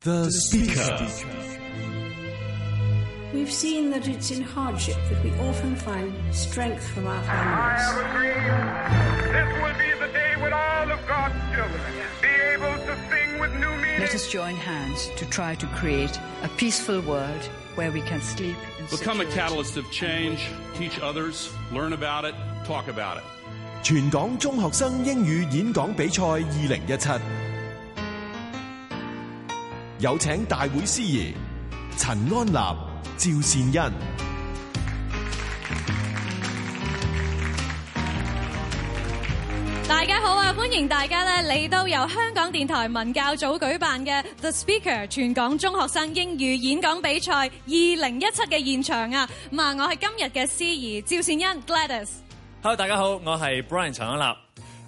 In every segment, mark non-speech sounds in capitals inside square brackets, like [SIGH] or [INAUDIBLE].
The Speaker. We've seen that it's in hardship that we often find strength from our I families. have a dream. This will be the day when all of God's children be able to sing with new meaning. Let us join hands to try to create a peaceful world where we can sleep in Become a security. catalyst of change, teach others, learn about it, talk about it. 全港中学生英语演讲比赛二零一七， 有請大會司儀陳安立、趙善恩。大家好啊！歡迎大家咧嚟到由香港電台文教組舉辦嘅 The Speaker 全港中學生英語演講比賽二零一七嘅現場啊！咁啊，我係今日嘅司儀趙善恩 Gladys。Hello，大家好，我係 Brian 陳安立。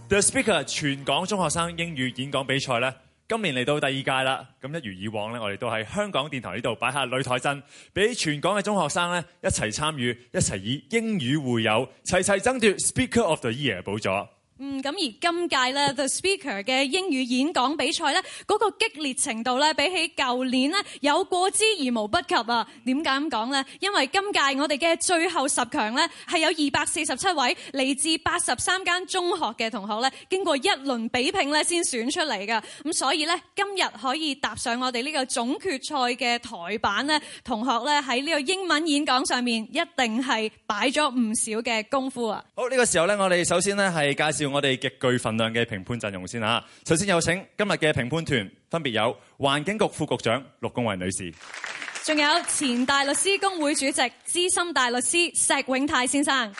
The Speaker 全港中學生英語演講比賽咧，今年嚟到第二屆啦。咁一如以往咧，我哋都喺香港電台呢度擺下擂台陣，俾全港嘅中學生咧一齊參與，一齊以英語會友，齊齊爭奪 Speaker of the Year 寶座。 嗯，咁而今屆咧 The Speaker 嘅英語演講比賽咧，嗰、個激烈程度咧，比起舊年咧有過之而無不及啊！點解咁講呢？因為今屆我哋嘅最後十強咧，係有二百四十七位嚟自八十三間中學嘅同學咧，經過一輪比拼咧，先選出嚟㗎。咁所以咧，今日可以踏上我哋呢個總決賽嘅台板咧，同學咧喺呢個英文演講上面一定係擺咗唔少嘅功夫啊！好，呢、個時候咧，我哋首先咧係介紹我哋極具份量嘅評判陣容先嚇。首先有請今日嘅評判團，分別有環境局副局長陸恭蕙女士。仲有前大律師公會主席、資深大律師石永泰先生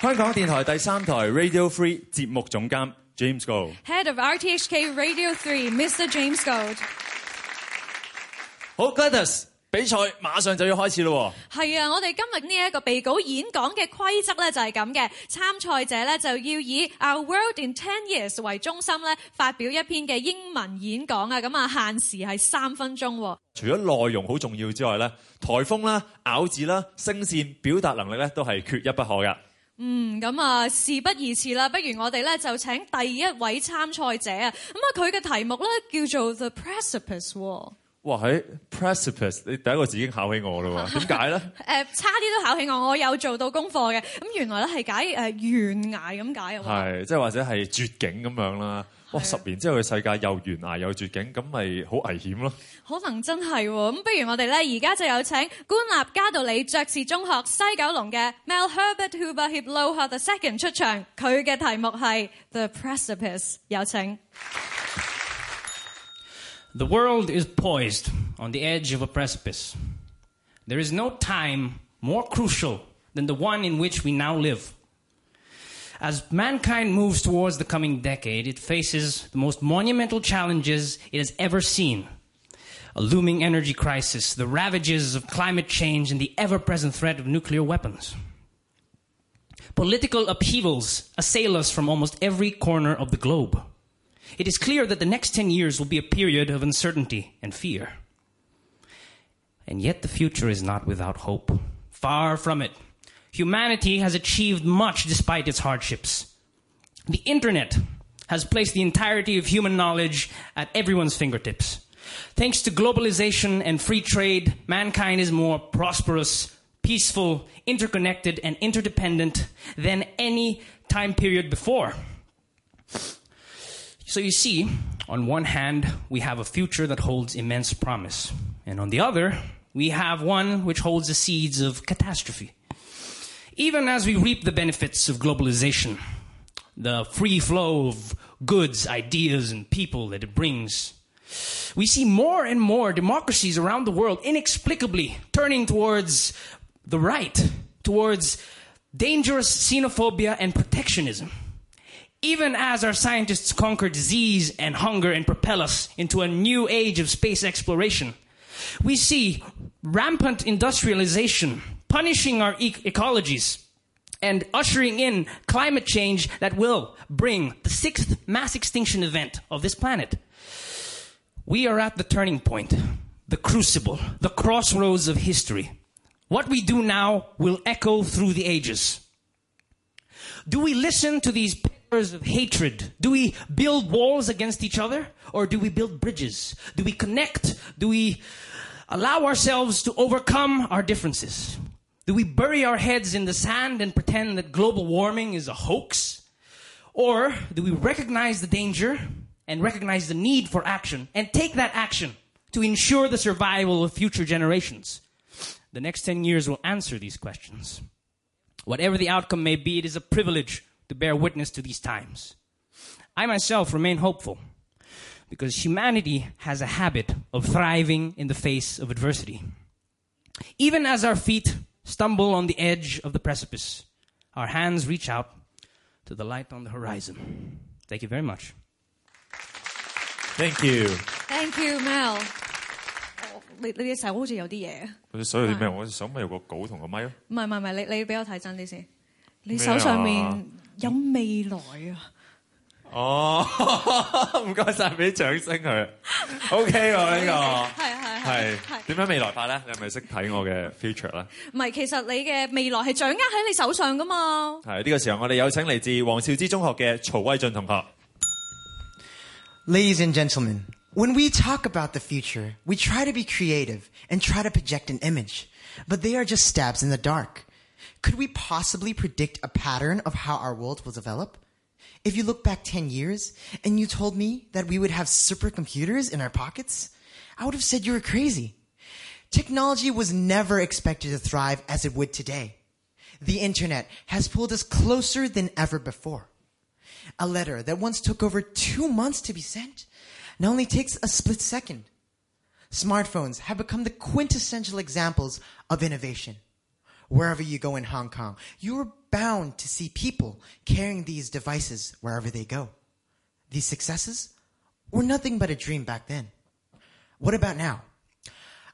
香港電台第三台 Radio Free 節目總監 James Gold，Head of RTHK Radio Three Mr. James Gold。好，Gladys，比賽馬上就要開始咯係啊，我哋今日呢一個備稿演講嘅規則咧就係咁嘅，參賽者咧就要以 Our World in Ten Years 為中心咧發表一篇嘅英文演講啊，咁啊限時係三分鐘喎。除咗內容好重要之外咧，台風啦、咬字啦、聲線、表達能力咧都係缺一不可嘅。嗯，咁啊，事不宜遲啦，不如我哋咧就請第一位參賽者啊，咁啊佢嘅題目咧叫做 The Precipice 喎。哇！喺 precipice，你第一個字已經考起我啦喎。[LAUGHS] 點解咧？誒、差啲都考起我，我有做到功課嘅。咁原來咧係解誒懸崖咁解啊！係即係或者係絕境咁樣啦。哇！十年之後嘅世界又懸崖又絕境，咁咪好危險咯。可能真係喎。咁不如我哋咧而家就有請官立加道理爵士中學西九龍嘅 Mel Herbert Huber Hip Loha the Second 出場，佢嘅題目係 The Precipice，有請。The world is poised on the edge of a precipice. There is no time more crucial than the one in which we now live. As mankind moves towards the coming decade, it faces the most monumental challenges it has ever seen. A looming energy crisis, the ravages of climate change, and the ever present threat of nuclear weapons. Political upheavals assail us from almost every corner of the globe. It is clear that the next 10 years will be a period of uncertainty and fear. And yet the future is not without hope. Far from it. Humanity has achieved much despite its hardships. The internet has placed the entirety of human knowledge at everyone's fingertips. Thanks to globalization and free trade, mankind is more prosperous, peaceful, interconnected, and interdependent than any time period before. So you see, on one hand, we have a future that holds immense promise. And on the other, we have one which holds the seeds of catastrophe. Even as we reap the benefits of globalization, the free flow of goods, ideas, and people that it brings, we see more and more democracies around the world inexplicably turning towards the right, towards dangerous xenophobia and protectionism. Even as our scientists conquer disease and hunger and propel us into a new age of space exploration, we see rampant industrialization punishing our e- ecologies and ushering in climate change that will bring the sixth mass extinction event of this planet. We are at the turning point, the crucible, the crossroads of history. What we do now will echo through the ages. Do we listen to these of hatred? Do we build walls against each other? Or do we build bridges? Do we connect? Do we allow ourselves to overcome our differences? Do we bury our heads in the sand and pretend that global warming is a hoax? Or do we recognize the danger and recognize the need for action and take that action to ensure the survival of future generations? The next 10 years will answer these questions. Whatever the outcome may be, it is a privilege to bear witness to these times. I myself remain hopeful because humanity has a habit of thriving in the face of adversity. Even as our feet stumble on the edge of the precipice, our hands reach out to the light on the horizon. Thank you very much. Thank you。 Thank you, Mel。你你只手好似有啲嘢，佢只手有啲咩？我只手咪有个稿同个咪咯。唔系唔系唔系，你你俾我睇真啲先。你咩啊手上面 有未來啊！哦，唔該晒，俾掌聲佢。OK 喎呢個。係係係係點樣未來法咧？你係咪識睇我嘅 future 咧？唔係，其實你嘅未來係掌握喺你手上噶嘛。係呢個時候，我哋有請嚟自黃兆之中學嘅曹威俊同學。Ladies and gentlemen, when we talk about the future, we try to be creative and try to project an image, but they are just stabs in the dark. Could we possibly predict a pattern of how our world will develop? If you look back 10 years and you told me that we would have supercomputers in our pockets, I would have said you were crazy. Technology was never expected to thrive as it would today. The internet has pulled us closer than ever before. A letter that once took over two months to be sent now only takes a split second. Smartphones have become the quintessential examples of innovation. Wherever you go in Hong Kong, you are bound to see people carrying these devices wherever they go. These successes were nothing but a dream back then. What about now?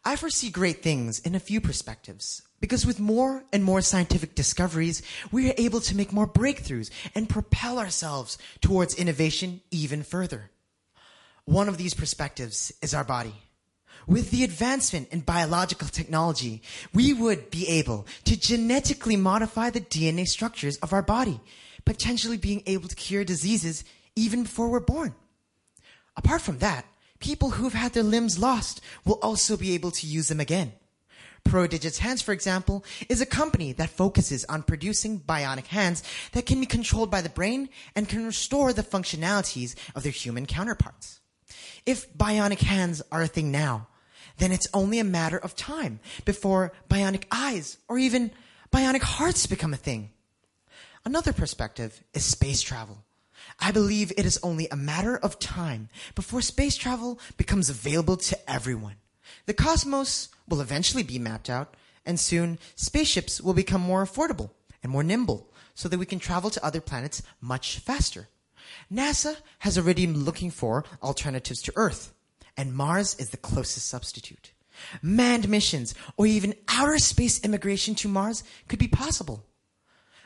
I foresee great things in a few perspectives because with more and more scientific discoveries, we are able to make more breakthroughs and propel ourselves towards innovation even further. One of these perspectives is our body. With the advancement in biological technology, we would be able to genetically modify the DNA structures of our body, potentially being able to cure diseases even before we're born. Apart from that, people who've had their limbs lost will also be able to use them again. Prodigits Hands, for example, is a company that focuses on producing bionic hands that can be controlled by the brain and can restore the functionalities of their human counterparts. If bionic hands are a thing now, then it's only a matter of time before bionic eyes or even bionic hearts become a thing. Another perspective is space travel. I believe it is only a matter of time before space travel becomes available to everyone. The cosmos will eventually be mapped out, and soon spaceships will become more affordable and more nimble so that we can travel to other planets much faster. NASA has already been looking for alternatives to Earth, and Mars is the closest substitute. Manned missions or even outer space immigration to Mars could be possible.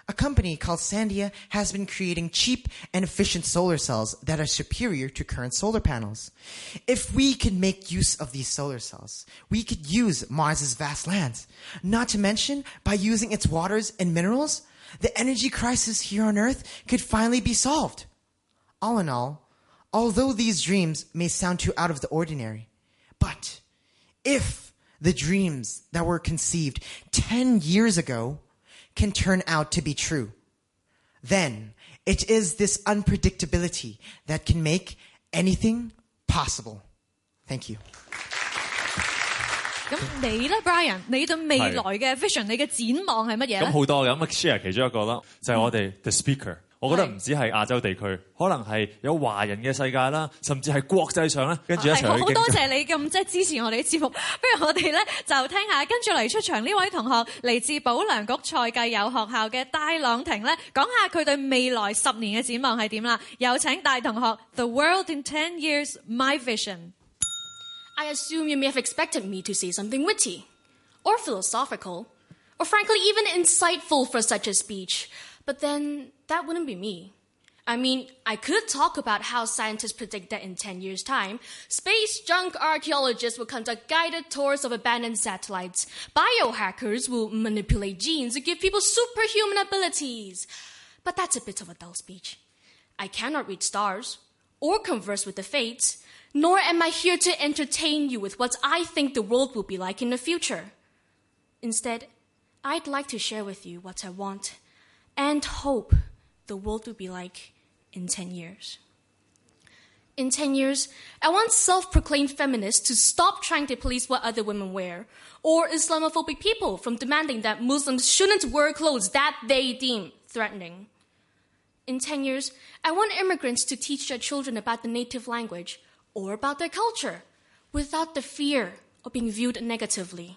A company called Sandia has been creating cheap and efficient solar cells that are superior to current solar panels. If we could make use of these solar cells, we could use Mars's vast lands. Not to mention, by using its waters and minerals, the energy crisis here on Earth could finally be solved. All in all, although these dreams may sound too out of the ordinary, but if the dreams that were conceived 10 years ago can turn out to be true, then it is this unpredictability that can make anything possible. Thank you. 咁你咧，Brian，你对未来嘅 vision，你嘅展望系乜嘢咁咧？好多嘅，咁啊 share 其中一个啦，就系我哋 the speaker。 我覺得唔止係亞洲地區，可能係有華人嘅世界啦，甚至係國際上咧，跟住一齊好。多謝你咁即係支持我哋啲節目，不如我哋咧就聽下跟住嚟出場呢位同學嚟自保良局賽計友學校嘅戴朗廷咧，講下佢對未來十年嘅展望係點啦。有請大同學，The World in Ten Years My Vision。I assume you may have expected me to say something witty, or philosophical, or frankly even insightful for such a speech. But then that wouldn't be me. I mean, I could talk about how scientists predict that in 10 years' time, space junk archaeologists will conduct guided tours of abandoned satellites. Biohackers will manipulate genes to give people superhuman abilities. But that's a bit of a dull speech. I cannot read stars or converse with the fates, nor am I here to entertain you with what I think the world will be like in the future. Instead, I'd like to share with you what I want and hope the world will be like in 10 years. In 10 years, I want self proclaimed feminists to stop trying to police what other women wear, or Islamophobic people from demanding that Muslims shouldn't wear clothes that they deem threatening. In 10 years, I want immigrants to teach their children about the native language or about their culture without the fear of being viewed negatively.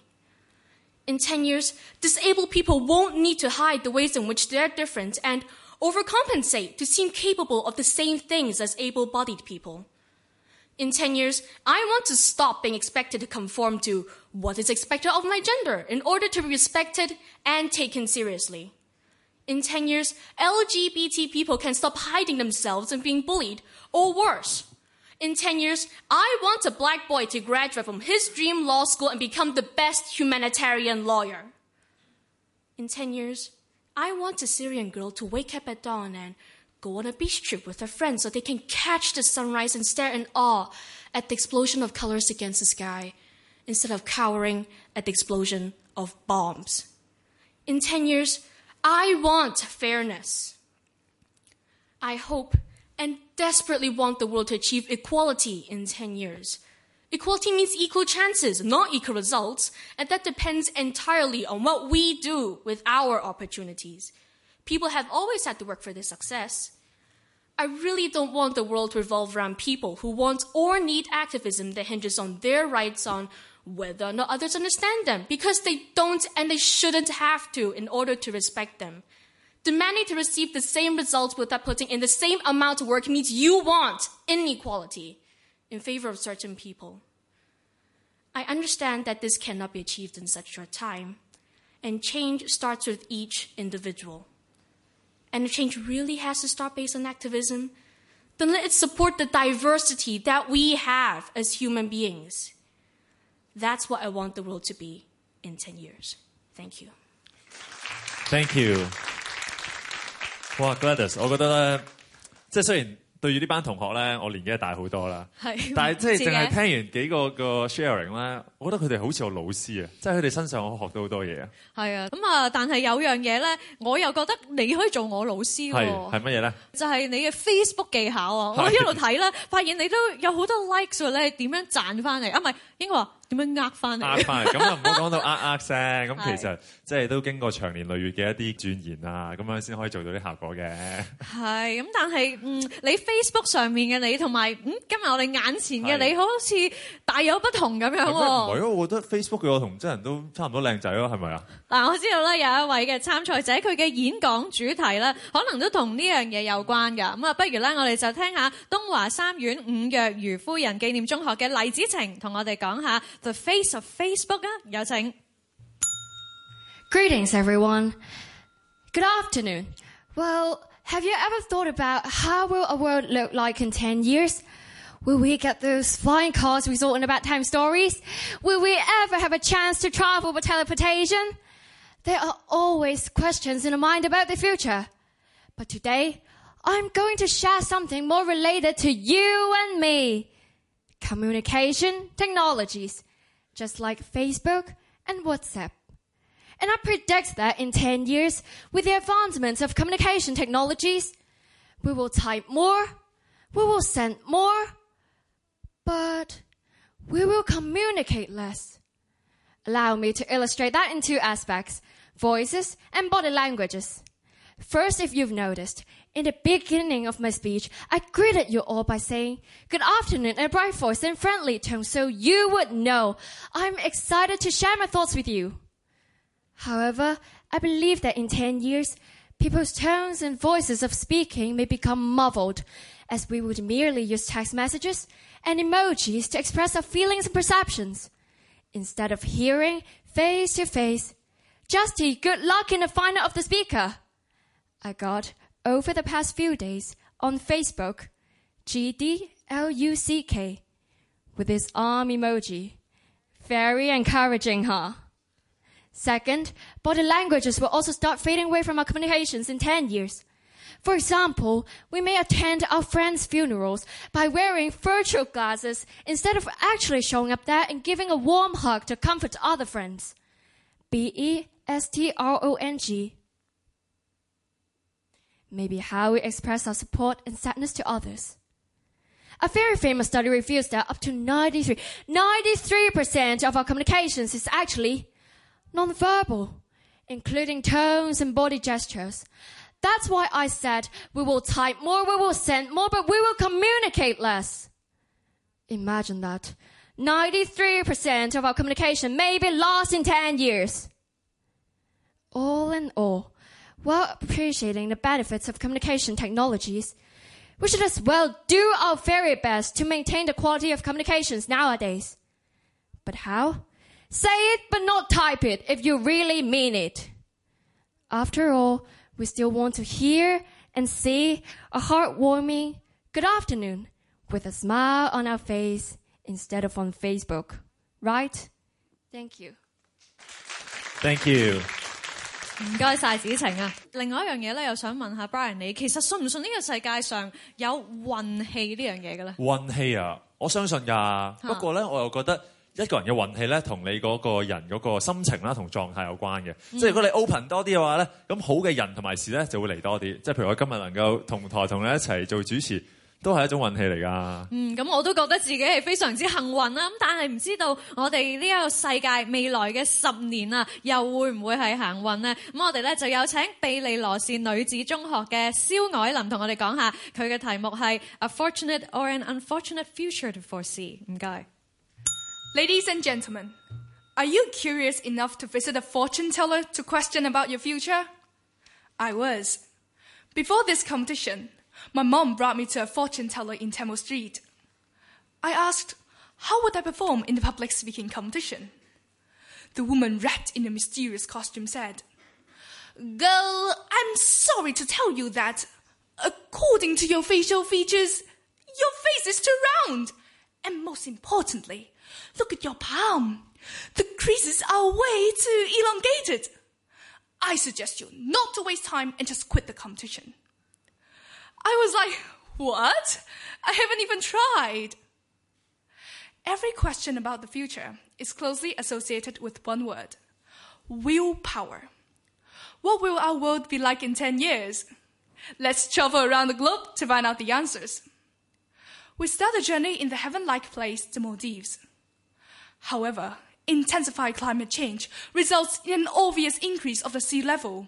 In 10 years, disabled people won't need to hide the ways in which they're different and overcompensate to seem capable of the same things as able bodied people. In 10 years, I want to stop being expected to conform to what is expected of my gender in order to be respected and taken seriously. In 10 years, LGBT people can stop hiding themselves and being bullied, or worse. In 10 years, I want a black boy to graduate from his dream law school and become the best humanitarian lawyer. In 10 years, I want a Syrian girl to wake up at dawn and go on a beach trip with her friends so they can catch the sunrise and stare in awe at the explosion of colors against the sky instead of cowering at the explosion of bombs. In 10 years, I want fairness. I hope and desperately want the world to achieve equality in 10 years. Equality means equal chances, not equal results, and that depends entirely on what we do with our opportunities. People have always had to work for their success. I really don't want the world to revolve around people who want or need activism that hinges on their rights on whether or not others understand them, because they don't and they shouldn't have to in order to respect them. Demanding to receive the same results without putting in the same amount of work means you want inequality in favor of certain people I understand that this cannot be achieved in such short time, and change starts with each individual. And if change really has to start based on activism, then let it support the diversity that we have as human beings. That's what I want the world to be in 10 years. Thank you. Thank you。哇，Gladys，我觉得咧，即系虽然 對住呢班同學咧，我年紀係大好多啦，係但係即係淨係聽完幾個個 sharing 咧，我覺得佢哋好似我老師啊，即係佢哋身上我學到好多嘢啊。係啊，咁啊，但係有樣嘢咧，我又覺得你可以做我老師係喎。係乜嘢咧？就係你嘅 Facebook 技巧啊！我一路睇咧，發現你都有好多 likes 喎，你係點樣賺翻嚟啊？唔係應該話點樣呃翻嚟？呃翻嚟，咁啊唔好講到呃呃聲，咁 [LAUGHS] 其實即係都經過長年累月嘅一啲鑽研啊，咁樣先可以做到啲效果嘅。係咁，但係嗯，你 Facebook 上面嘅你同埋嗯今日我哋眼前嘅你，好似大有不同咁樣係咩唔喎。係啊，我覺得 Facebook 嘅我同真人都差唔多靚仔咯，係咪啊？嗱，我知道咧有一位嘅參賽者，佢嘅演講主題咧，可能都同呢樣嘢有關㗎。咁啊，不如咧，我哋就聽下東華三院五若瑜夫人紀念中學嘅黎子晴同我哋講下 The Face of Facebook 啊，有请。 Greetings, everyone. Good afternoon. Well, have you ever thought about how will a world look like in 10 years? Will we get those flying cars we saw in about time stories? Will we ever have a chance to travel by teleportation? There are always questions in the mind about the future. But today, I'm going to share something more related to you and me. Communication technologies, just like Facebook and WhatsApp. And I predict that in 10 years, with the advancements of communication technologies, we will type more, we will send more, but we will communicate less. Allow me to illustrate that in two aspects voices and body languages. First, if you've noticed, in the beginning of my speech, I greeted you all by saying good afternoon in a bright voice and friendly tone so you would know I'm excited to share my thoughts with you. However, I believe that in 10 years, people's tones and voices of speaking may become muffled, as we would merely use text messages and emojis to express our feelings and perceptions. Instead of hearing face to face, Justy, good luck in the final of the speaker. I got, over the past few days, on Facebook, GDLUCK, with his arm emoji. Very encouraging, huh? Second, body languages will also start fading away from our communications in 10 years. For example, we may attend our friends' funerals by wearing virtual glasses instead of actually showing up there and giving a warm hug to comfort other friends. B E S T R O N G. Maybe how we express our support and sadness to others. A very famous study reveals that up to 93, 93% of our communications is actually nonverbal, including tones and body gestures. That's why I said we will type more, we will send more, but we will communicate less. Imagine that. 93% of our communication may be lost in 10 years. All in all, while appreciating the benefits of communication technologies, we should as well do our very best to maintain the quality of communications nowadays. But how? Say it, but not type it if you really mean it. After all, we still want to hear and see a heartwarming good afternoon with a smile on our face instead of on Facebook. Right? Thank you. Thank you。唔該晒子晴啊！另外一樣嘢咧，又想問下 Brian 你，其實信唔信呢個世界上有運氣呢樣嘢嘅咧？運氣啊，我相信㗎。不過咧，我又覺得一個人嘅運氣咧，同你嗰個人嗰個心情啦，同狀態有關嘅。嗯即係如果你 open 多啲嘅話咧，咁好嘅人同埋事咧就會嚟多啲。即係譬如我今日能夠同台同你一齊做主持， 都係一種運氣嚟㗎。嗯，咁我都覺得自己係非常之幸運啦。咁但係唔知道我哋呢一個世界未來嘅十年啊，又會唔會係行運呢？咁我哋咧就有請庇利羅士女子中學嘅蕭凱琳同我哋講下佢嘅題目係 A Fortunate or an Unfortunate Future to Foresee。唔該。Ladies and gentlemen, are you curious enough to visit a fortune teller to question about your future? I was. Before this competition, my mom brought me to a fortune teller in Temple Street. I asked, how would I perform in the public speaking competition? The woman wrapped in a mysterious costume said, Girl, I'm sorry to tell you that, according to your facial features, your face is too round. And most importantly, look at your palm. The creases are way too elongated. I suggest you not to waste time and just quit the competition. I was like, what? I haven't even tried. Every question about the future is closely associated with one word willpower. What will our world be like in 10 years? Let's travel around the globe to find out the answers. We start a journey in the heaven like place, the Maldives. However, intensified climate change results in an obvious increase of the sea level.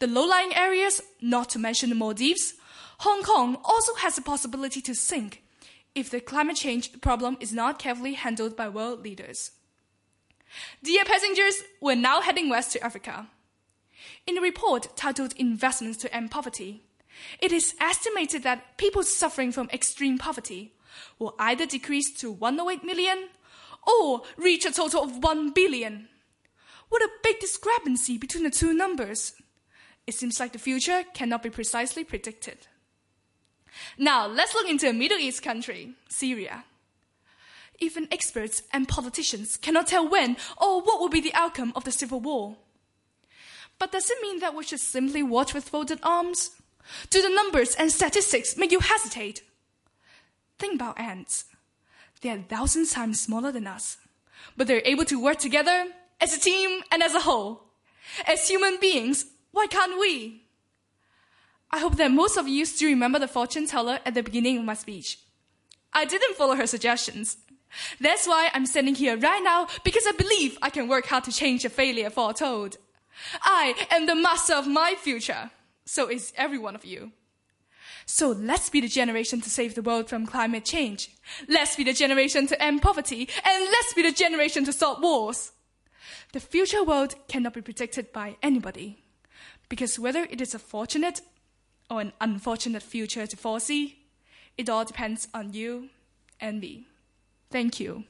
The low lying areas, not to mention the Maldives, Hong Kong also has the possibility to sink if the climate change problem is not carefully handled by world leaders. Dear passengers, we're now heading west to Africa. In a report titled Investments to End Poverty, it is estimated that people suffering from extreme poverty will either decrease to 108 million or reach a total of 1 billion. What a big discrepancy between the two numbers. It seems like the future cannot be precisely predicted. Now, let's look into a Middle East country, Syria. Even experts and politicians cannot tell when or what will be the outcome of the civil war. But does it mean that we should simply watch with folded arms? Do the numbers and statistics make you hesitate? Think about ants. They are thousands times smaller than us, but they're able to work together as a team and as a whole. As human beings, why can't we? I hope that most of you still remember the fortune teller at the beginning of my speech. I didn't follow her suggestions. That's why I'm standing here right now because I believe I can work hard to change a failure foretold. I am the master of my future. So is every one of you. So let's be the generation to save the world from climate change. Let's be the generation to end poverty. And let's be the generation to stop wars. The future world cannot be predicted by anybody. Because whether it is a fortunate or an unfortunate future to foresee, it all depends on you and me. Thank you.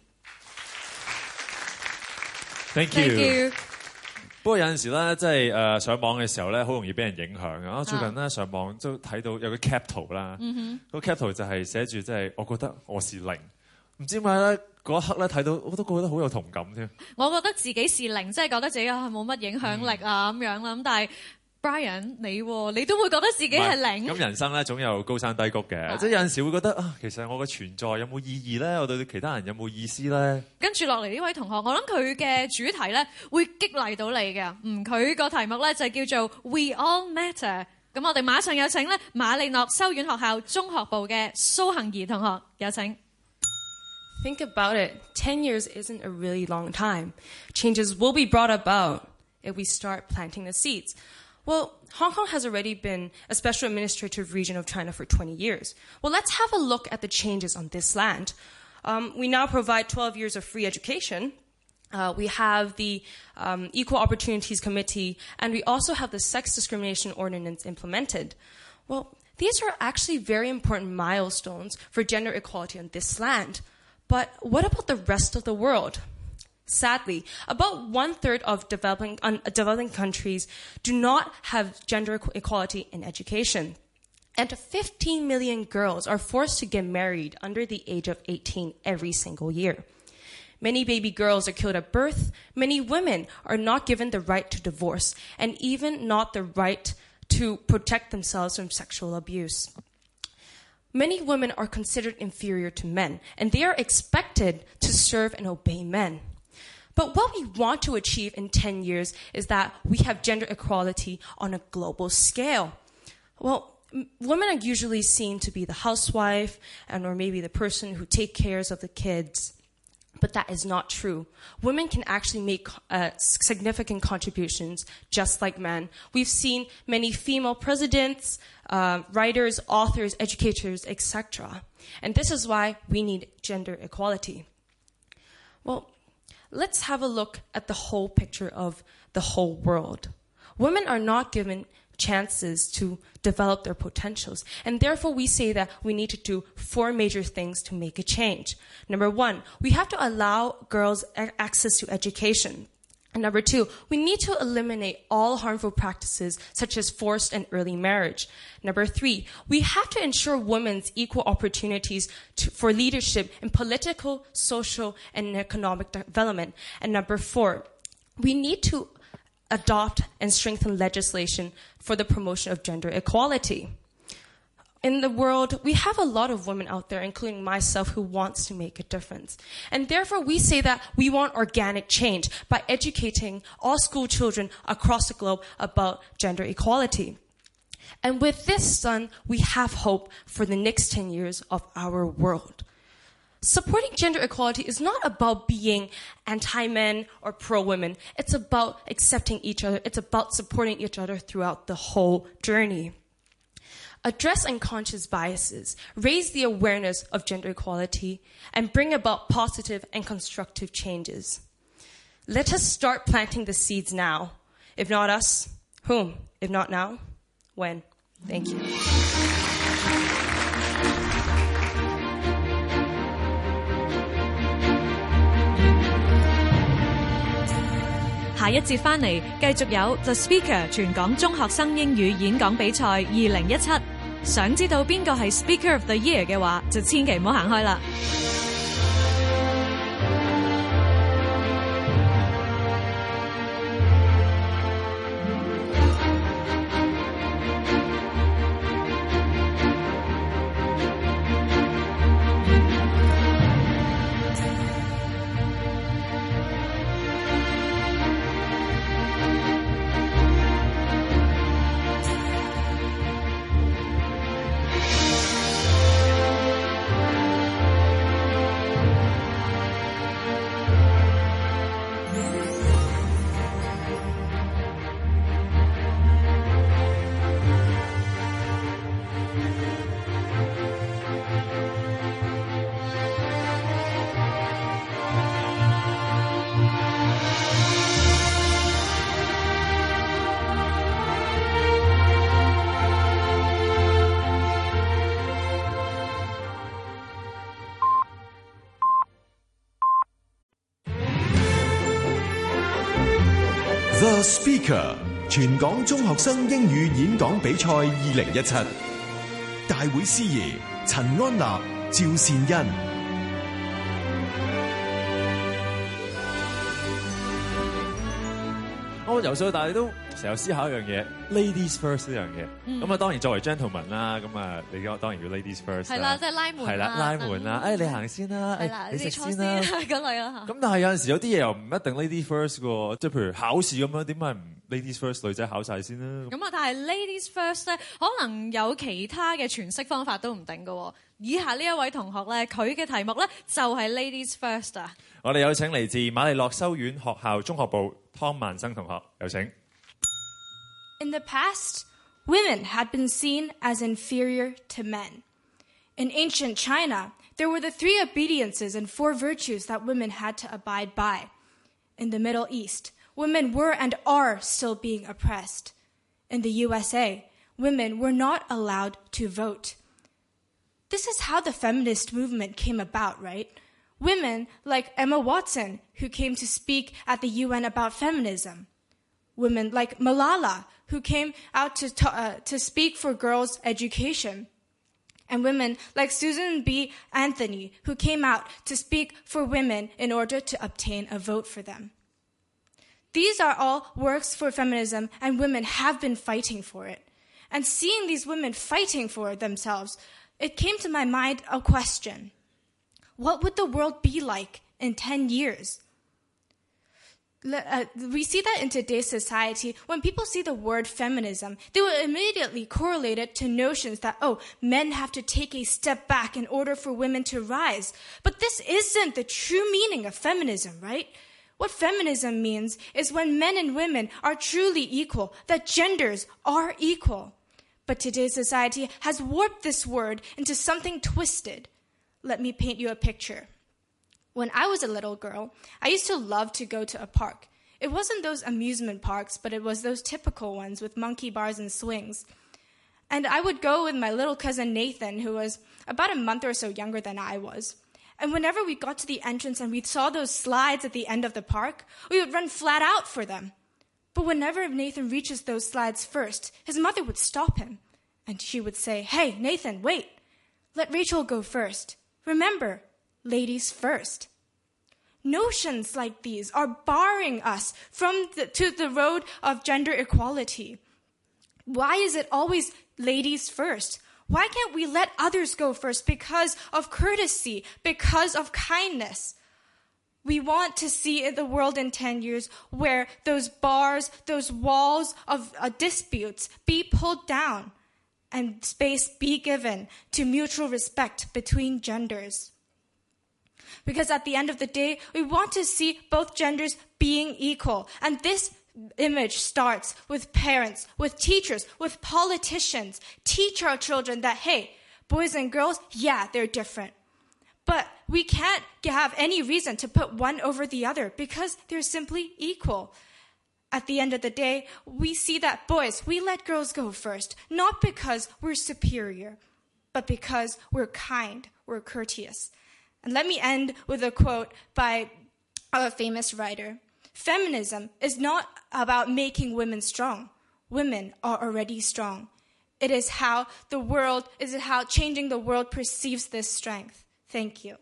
Thank you。不過有陣時咧，即係誒上網嘅時候咧，好容易俾人影響嘅。我最近咧上網都睇到有個 cap 圖啦，嗯哼個 cap 圖就係寫住即係我覺得我是零，唔知點解咧嗰一刻咧睇到我都覺得好有同感添。我覺得自己是零，即係覺得自己係冇乜影響力啊咁樣啦。咁但係 Brian，你喎你都會覺得自己係零咁。人生咧總有高山低谷嘅，即係有陣時會覺得啊，其實我嘅存在有冇意義咧？我對其他人有冇意思咧？跟住落嚟呢位同學，我諗佢嘅主題咧會激勵到你嘅。嗯，佢個題目咧就叫做 We All Matter。咁我哋馬上有請咧馬利諾修院學校中學部嘅蘇杏兒同學，有請。Think about it. Ten years isn't a really long time. Changes will be brought about if we start planting the seeds. Well, Hong Kong has already been a special administrative region of China for 20 years. Well, let's have a look at the changes on this land. Um, we now provide 12 years of free education. Uh, we have the um, Equal Opportunities Committee, and we also have the Sex Discrimination Ordinance implemented. Well, these are actually very important milestones for gender equality on this land. But what about the rest of the world? Sadly, about one third of developing, un, developing countries do not have gender equality in education. And 15 million girls are forced to get married under the age of 18 every single year. Many baby girls are killed at birth. Many women are not given the right to divorce and even not the right to protect themselves from sexual abuse. Many women are considered inferior to men, and they are expected to serve and obey men. But what we want to achieve in 10 years is that we have gender equality on a global scale. Well, women are usually seen to be the housewife and or maybe the person who take cares of the kids. But that is not true. Women can actually make uh, significant contributions just like men. We've seen many female presidents, uh, writers, authors, educators, etc. And this is why we need gender equality. Well, let's have a look at the whole picture of the whole world. Women are not given chances to develop their potentials. And therefore, we say that we need to do four major things to make a change. Number one, we have to allow girls access to education. Number two, we need to eliminate all harmful practices such as forced and early marriage. Number three, we have to ensure women's equal opportunities to, for leadership in political, social, and economic development. And number four, we need to adopt and strengthen legislation for the promotion of gender equality. In the world, we have a lot of women out there, including myself, who wants to make a difference. And therefore, we say that we want organic change by educating all school children across the globe about gender equality. And with this done, we have hope for the next 10 years of our world. Supporting gender equality is not about being anti men or pro women. It's about accepting each other. It's about supporting each other throughout the whole journey. Address unconscious biases, raise the awareness of gender equality, and bring about positive and constructive changes. Let us start planting the seeds now. If not us, whom? If not now, when? Thank you. 下一节翻嚟，继续有 The Speaker 全港中学生英语演讲比赛二零一七。想知道边个系 Speaker of the Year 嘅话，就千祈唔好行开啦。Speaker 全港中学生英语演讲比赛二零一七，大会司儀陳安娜、赵善恩。我由細到大都成日思考一樣嘢，ladies first 呢樣嘢。嗯咁啊，當然作為 gentleman 啦，咁啊，你當然要 ladies first 係啦即係拉門啊係啦，拉門啦，誒，你行先啦，係啦，誒，你食先啦。嗰類啦嚇。咁但係有陣時有啲嘢又唔一定 ladies first 嘅喎，即係譬如考試咁樣，點解唔 ladies first 女仔考晒先啦？咁啊，但係 ladies first 咧，可能有其他嘅詮釋方法都唔定嘅喎。以下呢一位同學咧，佢嘅題目咧就係 ladies first 啊。我哋有請嚟自瑪利諾修院學校中學部 汤万生同学，有请。 In the past, women had been seen as inferior to men. In ancient China, there were the three obediences and four virtues that women had to abide by. In the Middle East, women were and are still being oppressed. In the USA, women were not allowed to vote. This is how the feminist movement came about, right? Women like Emma Watson, who came to speak at the UN about feminism. Women like Malala, who came out to, ta- uh, to speak for girls' education. And women like Susan B. Anthony, who came out to speak for women in order to obtain a vote for them. These are all works for feminism, and women have been fighting for it. And seeing these women fighting for themselves, it came to my mind a question What would the world be like in 10 years? Uh, we see that in today's society, when people see the word feminism, they will immediately correlate it to notions that, oh, men have to take a step back in order for women to rise. But this isn't the true meaning of feminism, right? What feminism means is when men and women are truly equal, that genders are equal. But today's society has warped this word into something twisted. Let me paint you a picture. When I was a little girl, I used to love to go to a park. It wasn't those amusement parks, but it was those typical ones with monkey bars and swings. And I would go with my little cousin Nathan, who was about a month or so younger than I was. And whenever we got to the entrance and we saw those slides at the end of the park, we would run flat out for them. But whenever Nathan reaches those slides first, his mother would stop him. And she would say, Hey, Nathan, wait. Let Rachel go first. Remember, ladies first. Notions like these are barring us from the, to the road of gender equality. Why is it always ladies first? Why can't we let others go first because of courtesy, because of kindness? We want to see the world in 10 years where those bars, those walls of uh, disputes be pulled down and space be given to mutual respect between genders. Because at the end of the day, we want to see both genders being equal. And this image starts with parents, with teachers, with politicians. Teach our children that, hey, boys and girls, yeah, they're different. But we can't have any reason to put one over the other because they're simply equal. At the end of the day, we see that boys, we let girls go first, not because we're superior, but because we're kind, we're courteous. And let me end with a quote by a famous writer. Feminism is not about making women strong. Women are already strong. It is how the world, is it how changing the world perceives this strength. Thank you.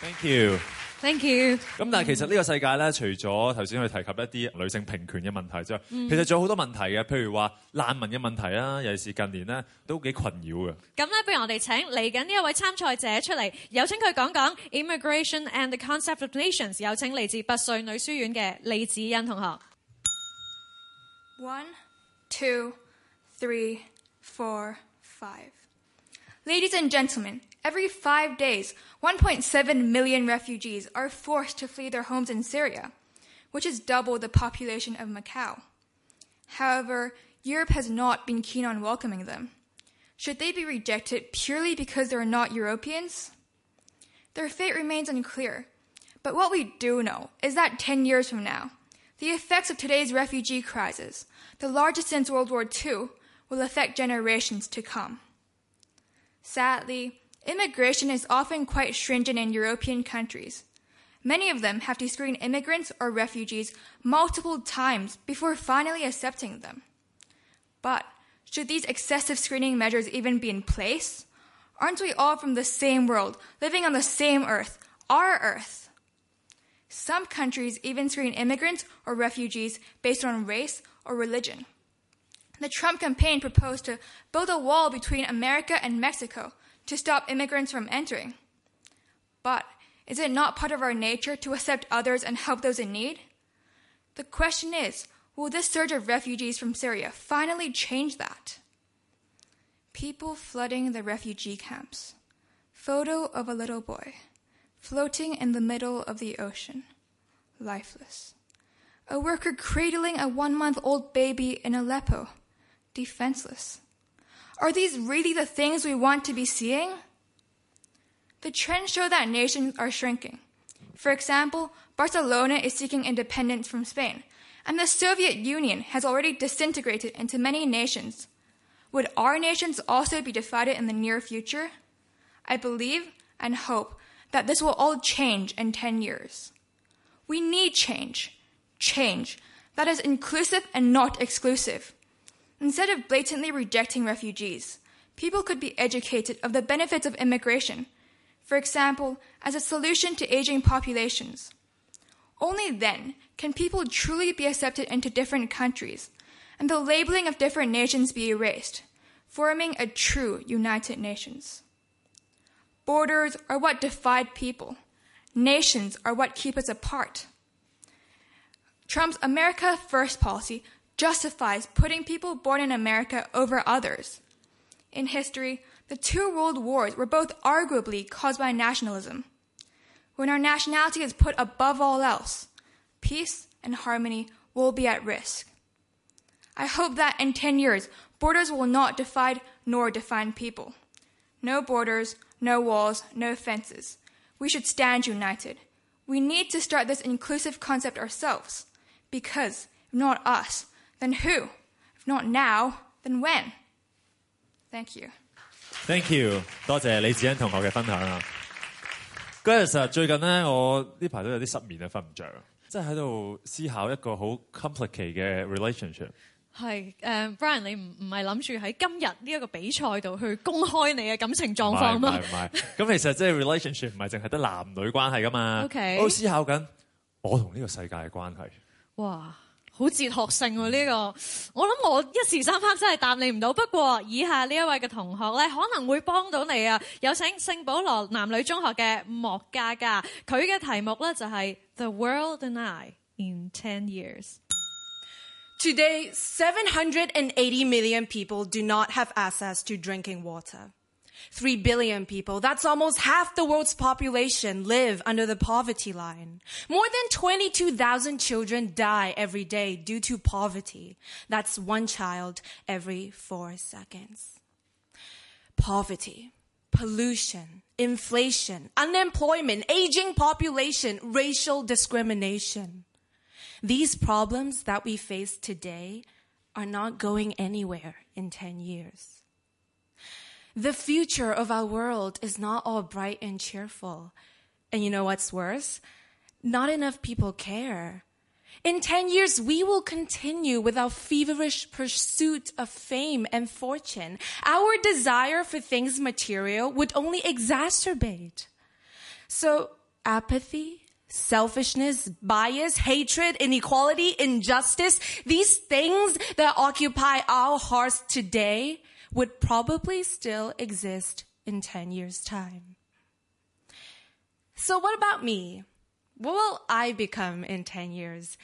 Thank you。Thank you。咁但係其實呢個世界咧，除咗頭先去提及一啲女性平權嘅問題之外，嗯其實仲有好多問題嘅，譬如話難民嘅問題啊，尤其是近年咧都幾困擾嘅。咁咧，不如我哋請嚟緊呢一位參賽者出嚟，有請佢講講 Immigration and the Concept of Nations。有請嚟自拔萃女書院嘅李子欣同學。One, two, three, four, five. Ladies and gentlemen, every five days, 1.7 million refugees are forced to flee their homes in Syria, which is double the population of Macau. However, Europe has not been keen on welcoming them. Should they be rejected purely because they are not Europeans? Their fate remains unclear. But what we do know is that 10 years from now, the effects of today's refugee crisis, the largest since World War II, will affect generations to come. Sadly, immigration is often quite stringent in European countries. Many of them have to screen immigrants or refugees multiple times before finally accepting them. But should these excessive screening measures even be in place? Aren't we all from the same world, living on the same earth, our earth? Some countries even screen immigrants or refugees based on race or religion. The Trump campaign proposed to build a wall between America and Mexico to stop immigrants from entering. But is it not part of our nature to accept others and help those in need? The question is will this surge of refugees from Syria finally change that? People flooding the refugee camps. Photo of a little boy floating in the middle of the ocean, lifeless. A worker cradling a one month old baby in Aleppo, defenseless. Are these really the things we want to be seeing? The trends show that nations are shrinking. For example, Barcelona is seeking independence from Spain, and the Soviet Union has already disintegrated into many nations. Would our nations also be divided in the near future? I believe and hope that this will all change in 10 years. We need change. Change that is inclusive and not exclusive. Instead of blatantly rejecting refugees, people could be educated of the benefits of immigration, for example, as a solution to aging populations. Only then can people truly be accepted into different countries and the labeling of different nations be erased, forming a true United Nations. Borders are what divide people. Nations are what keep us apart. Trump's America First policy justifies putting people born in America over others. In history, the two world wars were both arguably caused by nationalism. When our nationality is put above all else, peace and harmony will be at risk. I hope that in 10 years, borders will not divide nor define people. No borders, no walls, no fences. We should stand united. We need to start this inclusive concept ourselves. Because if not us, then who? If not now, then when? Thank you. Thank you，多謝李子欣同學嘅分享啊！嗰日其實最近咧，我呢排都有啲失眠啊，瞓唔着，即係喺度思考一個好 complicated 嘅 relationship。係誒、Brian，你唔唔係諗住喺今日呢一個比賽度去公開你嘅感情狀況嗎唔係唔係，咁其實即係 relationship 唔係淨係得男女關係噶嘛。OK 我思考緊我同呢個世界嘅關係。哇，好哲學性喎、呢、個，我諗我一時三刻真係答你唔到。不過以下呢一位嘅同學咧，可能會幫到你啊！有請聖保羅男女中學嘅莫嘉嘉，佢嘅題目咧就係、The World and I in Ten Years。Today, 780 million people do not have access to drinking water. 3 billion people, that's almost half the world's population, live under the poverty line. More than 22,000 children die every day due to poverty. That's one child every four seconds. Poverty, pollution, inflation, unemployment, aging population, racial discrimination. These problems that we face today are not going anywhere in 10 years. The future of our world is not all bright and cheerful. And you know what's worse? Not enough people care. In 10 years, we will continue with our feverish pursuit of fame and fortune. Our desire for things material would only exacerbate. So apathy, selfishness, bias, hatred, inequality, injustice, these things that occupy our hearts today would probably still exist in 10 years time. So what about me? What will I become in 10 years?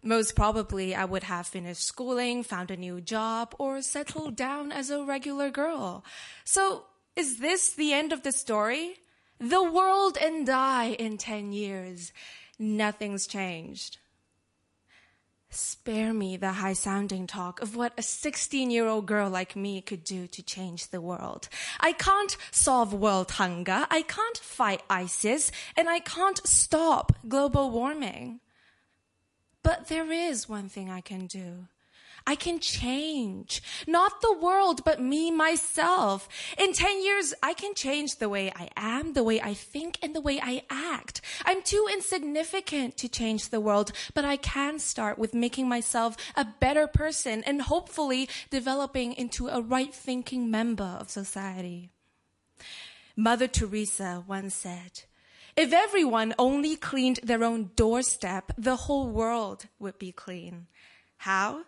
Most probably I would have finished schooling, found a new job, or settled down as a regular girl. So is this the end of the story? The world and I in 10 years. Nothing's changed. Spare me the high sounding talk of what a 16 year old girl like me could do to change the world. I can't solve world hunger. I can't fight ISIS and I can't stop global warming. But there is one thing I can do. I can change. Not the world, but me, myself. In 10 years, I can change the way I am, the way I think, and the way I act. I'm too insignificant to change the world, but I can start with making myself a better person and hopefully developing into a right thinking member of society. Mother Teresa once said, If everyone only cleaned their own doorstep, the whole world would be clean. How?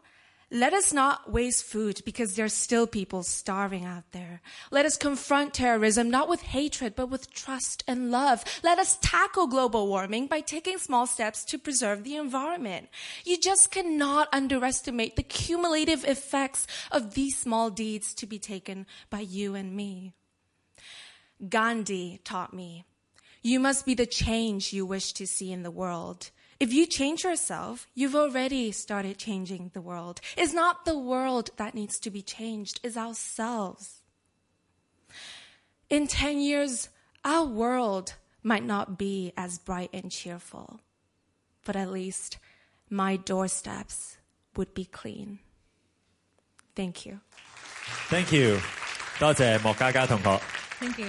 Let us not waste food because there's still people starving out there. Let us confront terrorism not with hatred, but with trust and love. Let us tackle global warming by taking small steps to preserve the environment. You just cannot underestimate the cumulative effects of these small deeds to be taken by you and me. Gandhi taught me, you must be the change you wish to see in the world. If you change yourself, you've already started changing the world. It's not the world that needs to be changed, it's ourselves. In 10 years, our world might not be as bright and cheerful, but at least my doorsteps would be clean. Thank you. Thank you，多谢莫嘉嘉同学。 Thank you。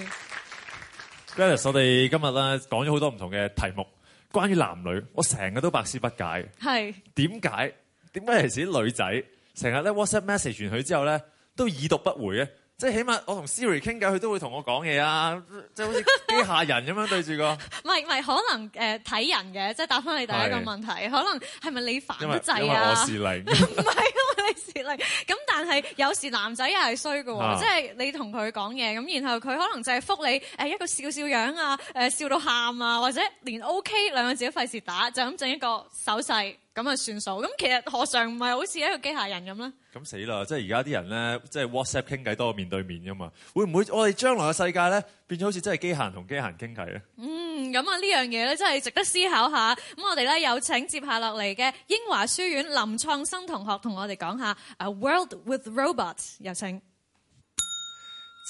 Gladys，我哋今日咧讲咗好多唔同嘅题目， 關於男女，我成日都百思不解。係點解？點解尤其是啲女仔成日咧 WhatsApp message 完佢之後咧，都已讀不回嘅？即係起碼我同 Siri 傾偈，佢都會同我講嘢啊，即係好似機械人咁樣對住個。唔係唔係，可能誒睇、人嘅，即係答翻你第一個問題，可能係咪你煩因為得因為我滯啊？是零，唔係因為 你是零，咁但係有時男仔又係衰嘅喎，啊即係你同佢講嘢，咁然後佢可能就係覆你誒一個笑笑樣啊，誒笑到喊啊，或者連 OK 兩個字都費事打，就咁整一個手勢 咁啊算數。咁其實何嘗唔係好似一個機械人咁咧？咁死啦！即係而家啲人咧，即係 WhatsApp 傾偈多過面對面噶嘛。會唔會我哋將來嘅世界咧變咗好似真係機械人同機械人傾偈咧？嗯，咁啊呢樣嘢咧真係值得思考下。咁我哋咧有請接下落嚟嘅英華書院林創生同學同我哋講下《A World with Robots》，有請。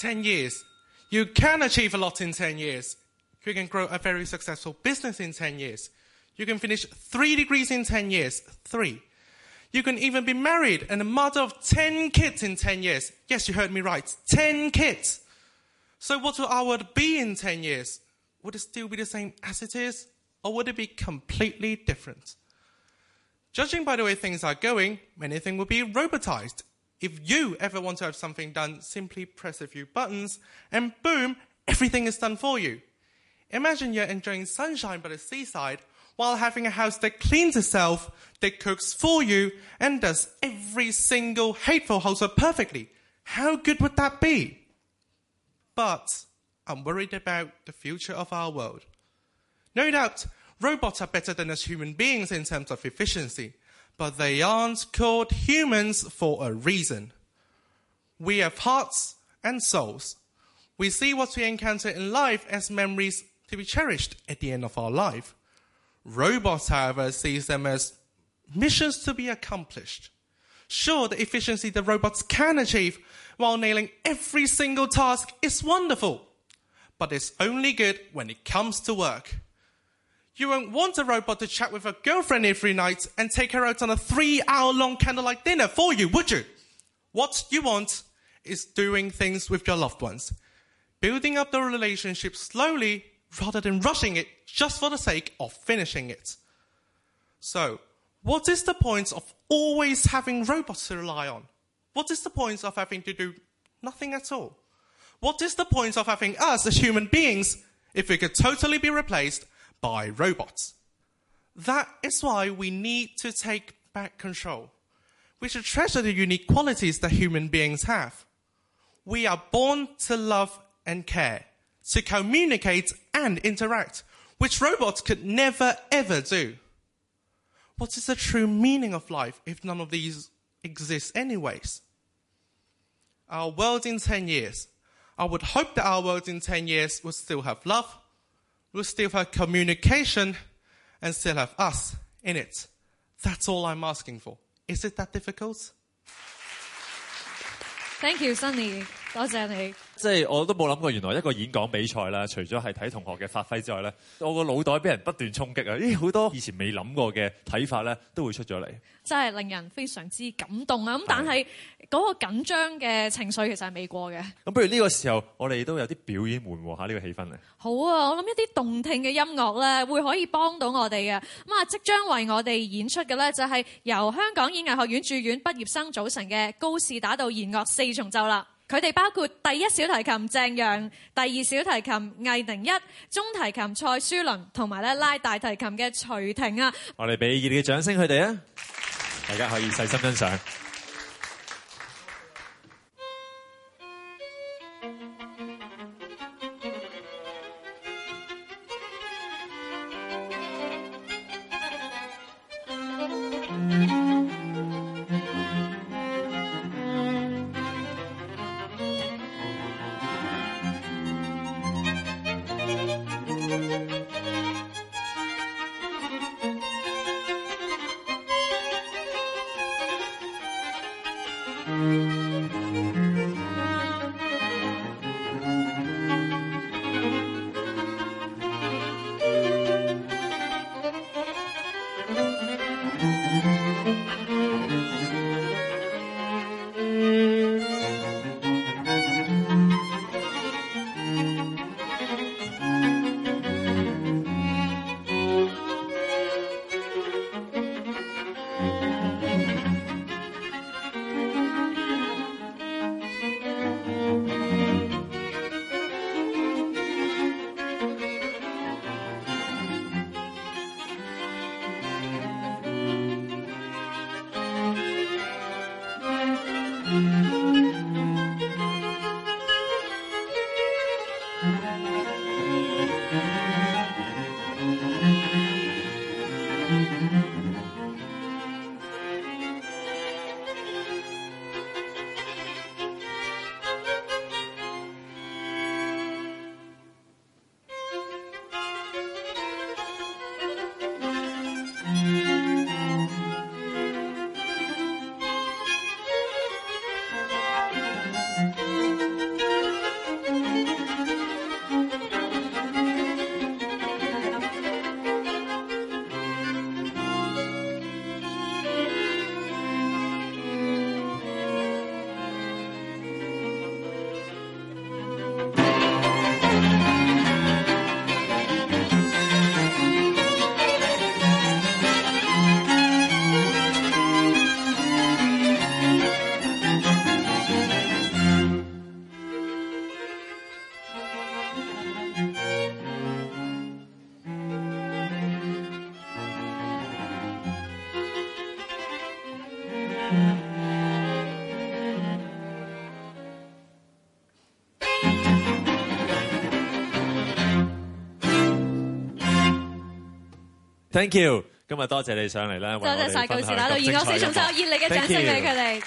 Ten years. You can achieve a lot in ten years. You can grow a very successful business in ten years. You can finish three degrees in 10 years. Three. You can even be married and a mother of 10 kids in 10 years. Yes, you heard me right. 10 kids. So what will our world be in 10 years? Would it still be the same as it is? Or would it be completely different? Judging by the way things are going, many things will be robotized. If you ever want to have something done, simply press a few buttons and boom, everything is done for you. Imagine you're enjoying sunshine by the seaside while having a house that cleans itself, that cooks for you, and does every single hateful housework perfectly. How good would that be? But I'm worried about the future of our world. No doubt, robots are better than us human beings in terms of efficiency, but they aren't called humans for a reason. We have hearts and souls. We see what we encounter in life as memories to be cherished at the end of our life. Robots, however, sees them as missions to be accomplished. Sure, the efficiency the robots can achieve while nailing every single task is wonderful, but it's only good when it comes to work. You won't want a robot to chat with a girlfriend every night and take her out on a three hour long candlelight dinner for you, would you? What you want is doing things with your loved ones, building up the relationship slowly rather than rushing it just for the sake of finishing it. So, what is the point of always having robots to rely on? What is the point of having to do nothing at all? What is the point of having us as human beings if we could totally be replaced by robots? That is why we need to take back control. We should treasure the unique qualities that human beings have. We are born to love and care, to communicate and interact, which robots could never ever do. What is the true meaning of life if none of these exist anyways? Our world in 10 years. I would hope that our world in 10 years will still have love, will still have communication, and still have us in it. That's all I'm asking for. Is it that difficult? Thank you Sunny，多謝你。即係我都冇諗過，原來一個演講比賽啦，除咗係睇同學嘅發揮之外咧，我個腦袋俾人不斷衝擊啊！咦，好多以前未諗過嘅睇法咧，都會出咗嚟。真係令人非常之感動啊！咁但係嗰個緊張嘅情緒其實係未過嘅。咁不如呢個時候，我哋都有啲表演緩和下呢個氣氛咧。好啊！我諗一啲動聽嘅音樂咧，會可以幫到我哋嘅。咁啊，即將為我哋演出嘅咧，就係由香港演藝學院駐院畢業生組成嘅高士打道弦樂四重奏啦。佢哋包括第一小提琴鄭陽、第二小提琴魏寧一、中提琴蔡舒倫，同埋咧拉大提琴嘅徐婷啊。我哋俾熱烈嘅掌聲佢哋啊！大家可以細心欣賞。 Thank you，今日多謝你上嚟啦，多謝晒告士打到二樂師，仲有熱烈嘅掌聲俾佢哋。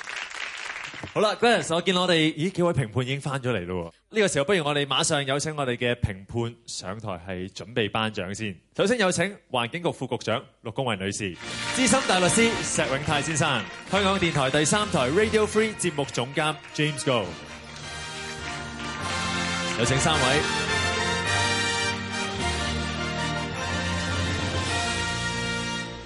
好啦 g l a d 我見我哋咦幾位評判已經翻咗嚟咯。呢、個時候，不如我哋馬上有請我哋嘅評判上台，係準備頒獎先。首先有請環境局副局長陸公惠女士、資深大律師石永泰先生、香港電台第三台 Radio Free 節目總監 James Go。有請三位。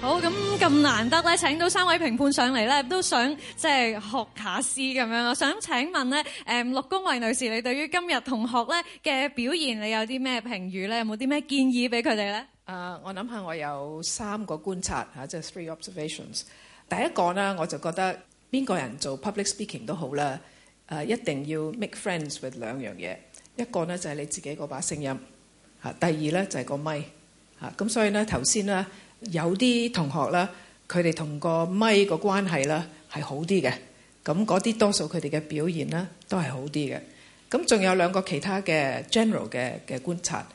好咁咁難得咧，請到三位評判上嚟咧，都想即係學下诗咁樣。我想請問咧，誒陸公惠女士，你對於今日同學咧嘅表現，你有啲咩評語咧？有冇啲咩建議俾佢哋咧？啊我諗下，我有三個觀察吓，即係 three observations。第一個呢，我就覺得邊個人做 public speaking 都好啦，誒一定要 make friends with 兩樣嘢。一個呢，就係你自己嗰把聲音吓，第二呢，就係個咪吓。咁所以呢，頭先呢，有啲同學啦，佢哋同個咪個關係啦係好啲嘅。咁嗰啲多數佢哋嘅表現啦都係好啲嘅。咁仲有兩個其他嘅 general 嘅嘅觀察。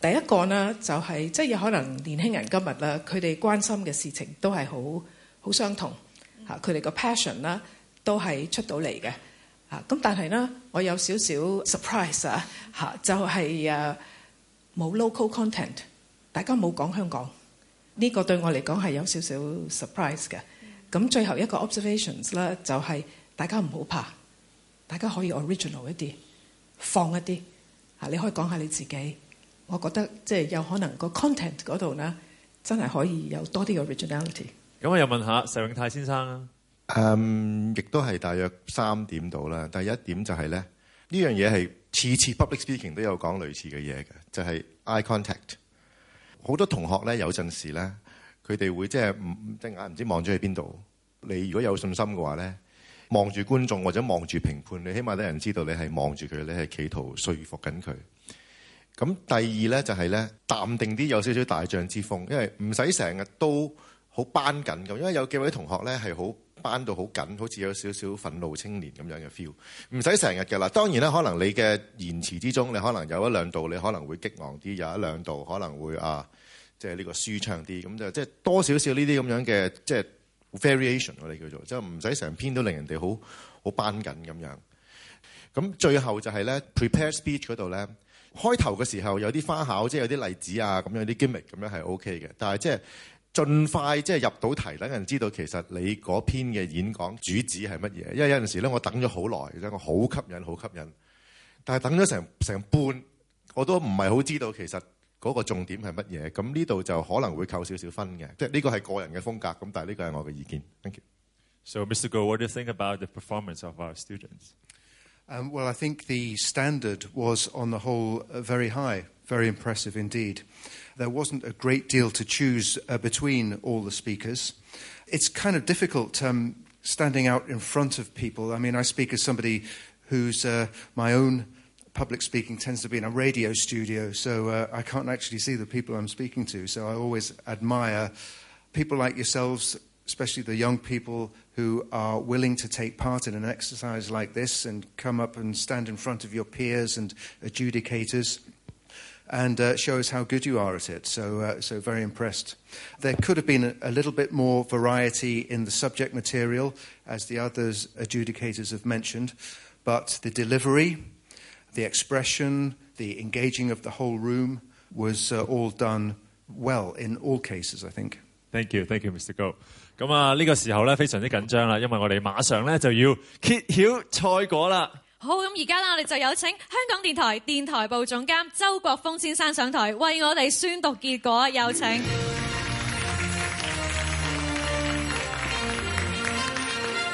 第一個呢，就係即係有可能年輕人今日啦，佢哋關心嘅事情都係好好相同嚇，佢哋個 passion 啦都係出到嚟嘅嚇。咁但係呢，我有少少 surprise 啊嚇，就係誒冇 local content，大家冇講香港呢個對我嚟講係有少少 surprise 嘅。咁最後一個 observations 啦，就係大家唔好怕，大家可以 original 一啲，放一啲嚇，你可以講下你自己。我覺得即係有可能個 content 嗰度呢，真係可以有多啲嘅 originality。咁我又問下石永泰先生啊。誒，亦都係大約三點到啦。第一點就係咧，呢樣嘢係次次 public speaking 都有講類似嘅嘢嘅，就係 eye contact。 好多同學咧有陣時咧，佢哋會即係唔隻眼唔知望咗去邊度。你如果有信心嘅話咧，望住觀眾或者望住評判，你起碼啲人知道你係望住佢，你係企圖說服緊佢。咁第二咧就係咧淡定啲，有少少大將之風，因為唔使成日都好班緊咁，因為有幾位同學咧係好班到好緊，好似有少少憤怒青年咁樣嘅 feel，唔使成日㗎啦。當然啦，可能你嘅言辭之中，你可能有一兩度你可能會激昂啲，有一兩度可能會啊，即係呢個舒暢啲，咁就即係多少少呢啲咁樣嘅即係 variation 我哋叫做，即係唔使成篇都令人哋好好班緊咁樣。咁最後就係咧 prepare speech 嗰度咧。開頭嘅時候有啲花巧，即係有啲例子啊，咁樣啲 gimmick 咁樣係 OK 嘅。但係即係盡快即係入到題，等人知道其實你嗰篇嘅演講主旨係乜嘢。因為有陣時咧，我等咗好耐，真係我好吸引，好吸引。但係等咗成成半，我都唔係好知道其實嗰個重點係乜嘢。咁呢度就可能會扣少少分嘅。即係呢個係個人嘅風格。咁但係呢個係我嘅意見。Thank you. So, Mr. Go, what do you think about the performance of our students? Um, well, I think the standard was, on the whole, uh, very high, very impressive indeed. There wasn't a great deal to choose uh, between all the speakers. It's kind of difficult um, standing out in front of people. I mean, I speak as somebody whose uh, my own public speaking tends to be in a radio studio, so uh, I can't actually see the people I'm speaking to. So I always admire people like yourselves, especially the young people who are willing to take part in an exercise like this and come up and stand in front of your peers and adjudicators and uh, show us how good you are at it. So, uh, so very impressed. There could have been a, a, little bit more variety in the subject material, as the others adjudicators have mentioned, but the delivery, the expression, the engaging of the whole room was uh, all done well in all cases, I think. Thank you, thank you, Mr. Go. 咁啊，呢个时候咧非常之紧张啦，因为我哋马上咧就要揭晓赛果啦。 好，咁而家啦，我哋就有請香港電台電台部總監周國峰先生上台，為我哋宣讀結果。有請。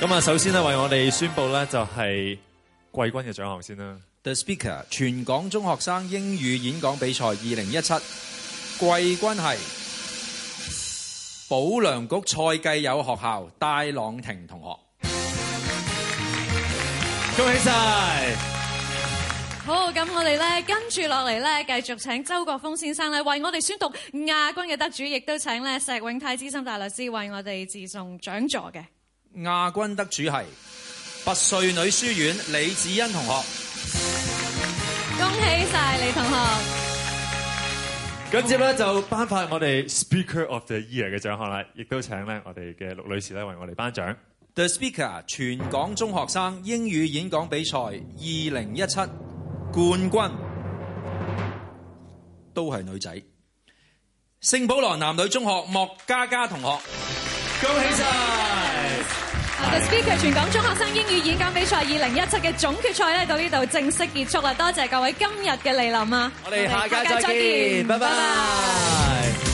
咁啊，首先咧為我哋宣佈咧就係季軍嘅獎項先啦。The Speaker 全港中學生英語演講比賽二零一七季軍係保良局蔡繼友學校戴朗庭同學，恭喜晒！好，咁我哋咧跟住落嚟咧，繼續請周國峰先生咧為我哋宣讀亞軍嘅得主，亦都請咧石永泰資深大律師為我哋致送獎座嘅。亞軍得主係拔萃女書院李子欣同學，恭喜晒李同學！跟住咧就頒發我哋 Speaker of the Year 嘅獎項啦，亦都請咧我哋嘅陸女士咧為我哋頒獎。The Speaker 全港中學生英語演講比賽二零一七冠軍都係女仔，聖保羅男女中學莫嘉嘉同學，恭喜晒！The Speaker 全港中學生英語演講比賽二零一七嘅總決賽咧，到呢度正式結束啦！多謝各位今日嘅莅臨啊！我哋下屆再見，拜拜。